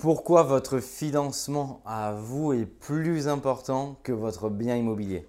Pourquoi votre financement à vous est plus important que votre bien immobilier?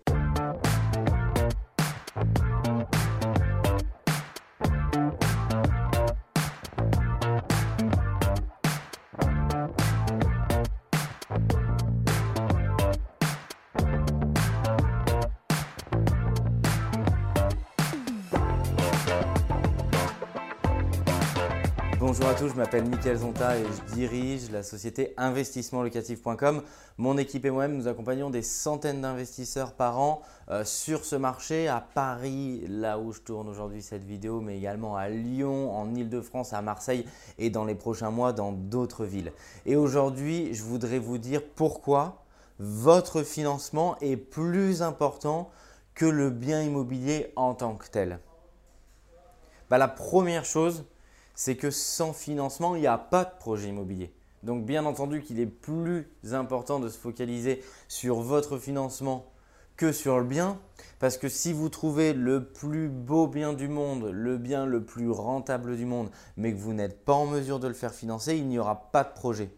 Bonjour à tous, je m'appelle Mickaël Zonta et je dirige la société investissementlocatif.com. Mon équipe et moi-même, nous accompagnons des centaines d'investisseurs par an euh, sur ce marché à Paris, là où je tourne aujourd'hui cette vidéo, mais également à Lyon, en Ile-de-France, à Marseille et dans les prochains mois dans d'autres villes. Et aujourd'hui, je voudrais vous dire pourquoi votre financement est plus important que le bien immobilier en tant que tel. Bah, la première chose, c'est que sans financement, il n'y a pas de projet immobilier. Donc bien entendu qu'il est plus important de se focaliser sur votre financement que sur le bien, parce que si vous trouvez le plus beau bien du monde, le bien le plus rentable du monde, mais que vous n'êtes pas en mesure de le faire financer, il n'y aura pas de projet.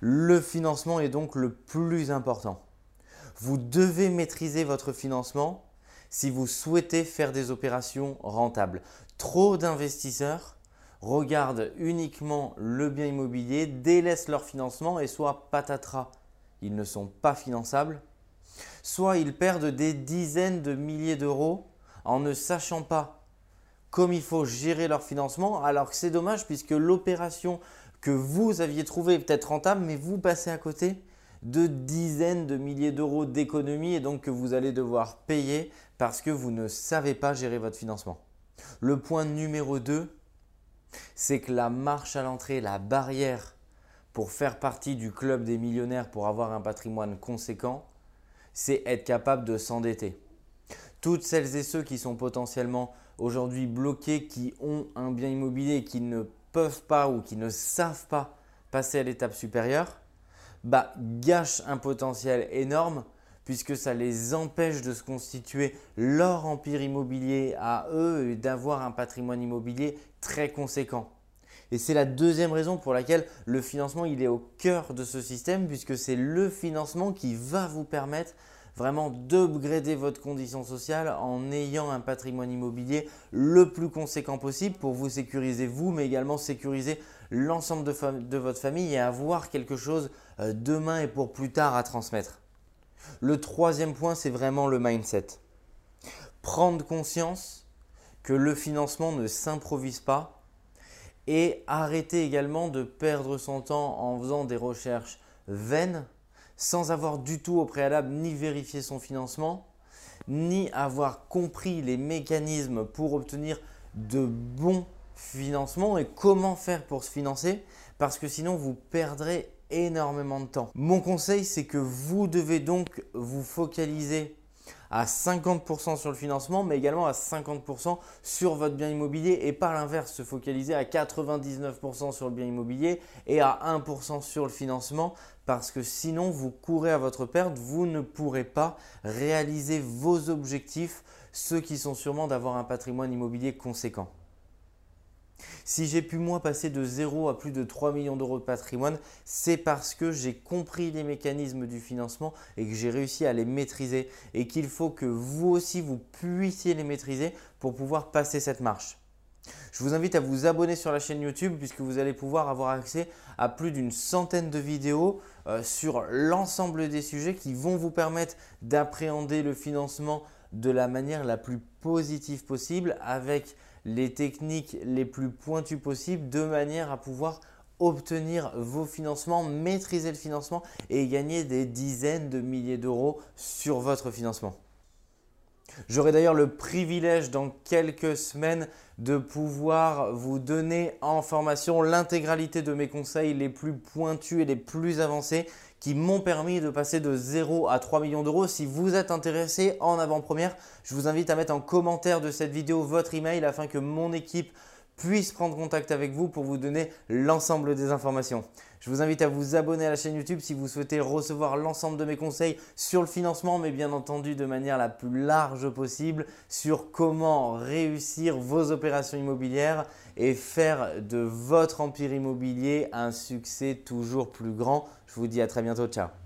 Le financement est donc le plus important. Vous devez maîtriser votre financement si vous souhaitez faire des opérations rentables. Trop d'investisseurs regardent uniquement le bien immobilier, délaissent leur financement et soit patatras, ils ne sont pas finançables, soit ils perdent des dizaines de milliers d'euros en ne sachant pas comme il faut gérer leur financement, alors que c'est dommage puisque l'opération que vous aviez trouvée est peut-être rentable, mais vous passez à côté de dizaines de milliers d'euros d'économie et donc que vous allez devoir payer parce que vous ne savez pas gérer votre financement. Le point numéro 2, c'est que la marche à l'entrée, la barrière pour faire partie du club des millionnaires, pour avoir un patrimoine conséquent, c'est être capable de s'endetter. Toutes celles et ceux qui sont potentiellement aujourd'hui bloqués, qui ont un bien immobilier, qui ne peuvent pas ou qui ne savent pas passer à l'étape supérieure, bah, gâchent un potentiel énorme puisque ça les empêche de se constituer leur empire immobilier à eux et d'avoir un patrimoine immobilier très conséquent. Et c'est la deuxième raison pour laquelle le financement il est au cœur de ce système puisque c'est le financement qui va vous permettre vraiment d'upgrader votre condition sociale en ayant un patrimoine immobilier le plus conséquent possible pour vous sécuriser vous, mais également sécuriser l'ensemble de, votre famille et avoir quelque chose euh, demain et pour plus tard à transmettre. Le troisième point, c'est vraiment le mindset. Prendre conscience que le financement ne s'improvise pas et arrêter également de perdre son temps en faisant des recherches vaines sans avoir du tout au préalable ni vérifié son financement, ni avoir compris les mécanismes pour obtenir de bons financements et comment faire pour se financer, parce que sinon vous perdrez énormément de temps. Mon conseil, c'est que vous devez donc vous focaliser à 50% sur le financement, mais également à 50% sur votre bien immobilier et par l'inverse, se focaliser à 99% sur le bien immobilier et à 1% sur le financement parce que sinon vous courez à votre perte, vous ne pourrez pas réaliser vos objectifs, ceux qui sont sûrement d'avoir un patrimoine immobilier conséquent. Si j'ai pu moi passer de 0 à plus de 3 millions d'euros de patrimoine, c'est parce que j'ai compris les mécanismes du financement et que j'ai réussi à les maîtriser et qu'il faut que vous aussi vous puissiez les maîtriser pour pouvoir passer cette marche. Je vous invite à vous abonner sur la chaîne YouTube puisque vous allez pouvoir avoir accès à plus d'une centaine de vidéos euh, sur l'ensemble des sujets qui vont vous permettre d'appréhender le financement de la manière la plus positive possible avec les techniques les plus pointues possibles de manière à pouvoir obtenir vos financements, maîtriser le financement et gagner des dizaines de milliers d'euros sur votre financement. J'aurai d'ailleurs le privilège dans quelques semaines de pouvoir vous donner en formation l'intégralité de mes conseils les plus pointus et les plus avancés qui m'ont permis de passer de 0 à 3 millions d'euros. Si vous êtes intéressé en avant-première, je vous invite à mettre en commentaire de cette vidéo votre email afin que mon équipe puisse prendre contact avec vous pour vous donner l'ensemble des informations. Je vous invite à vous abonner à la chaîne YouTube si vous souhaitez recevoir l'ensemble de mes conseils sur le financement, mais bien entendu de manière la plus large possible sur comment réussir vos opérations immobilières et faire de votre empire immobilier un succès toujours plus grand. Je vous dis à très bientôt. Ciao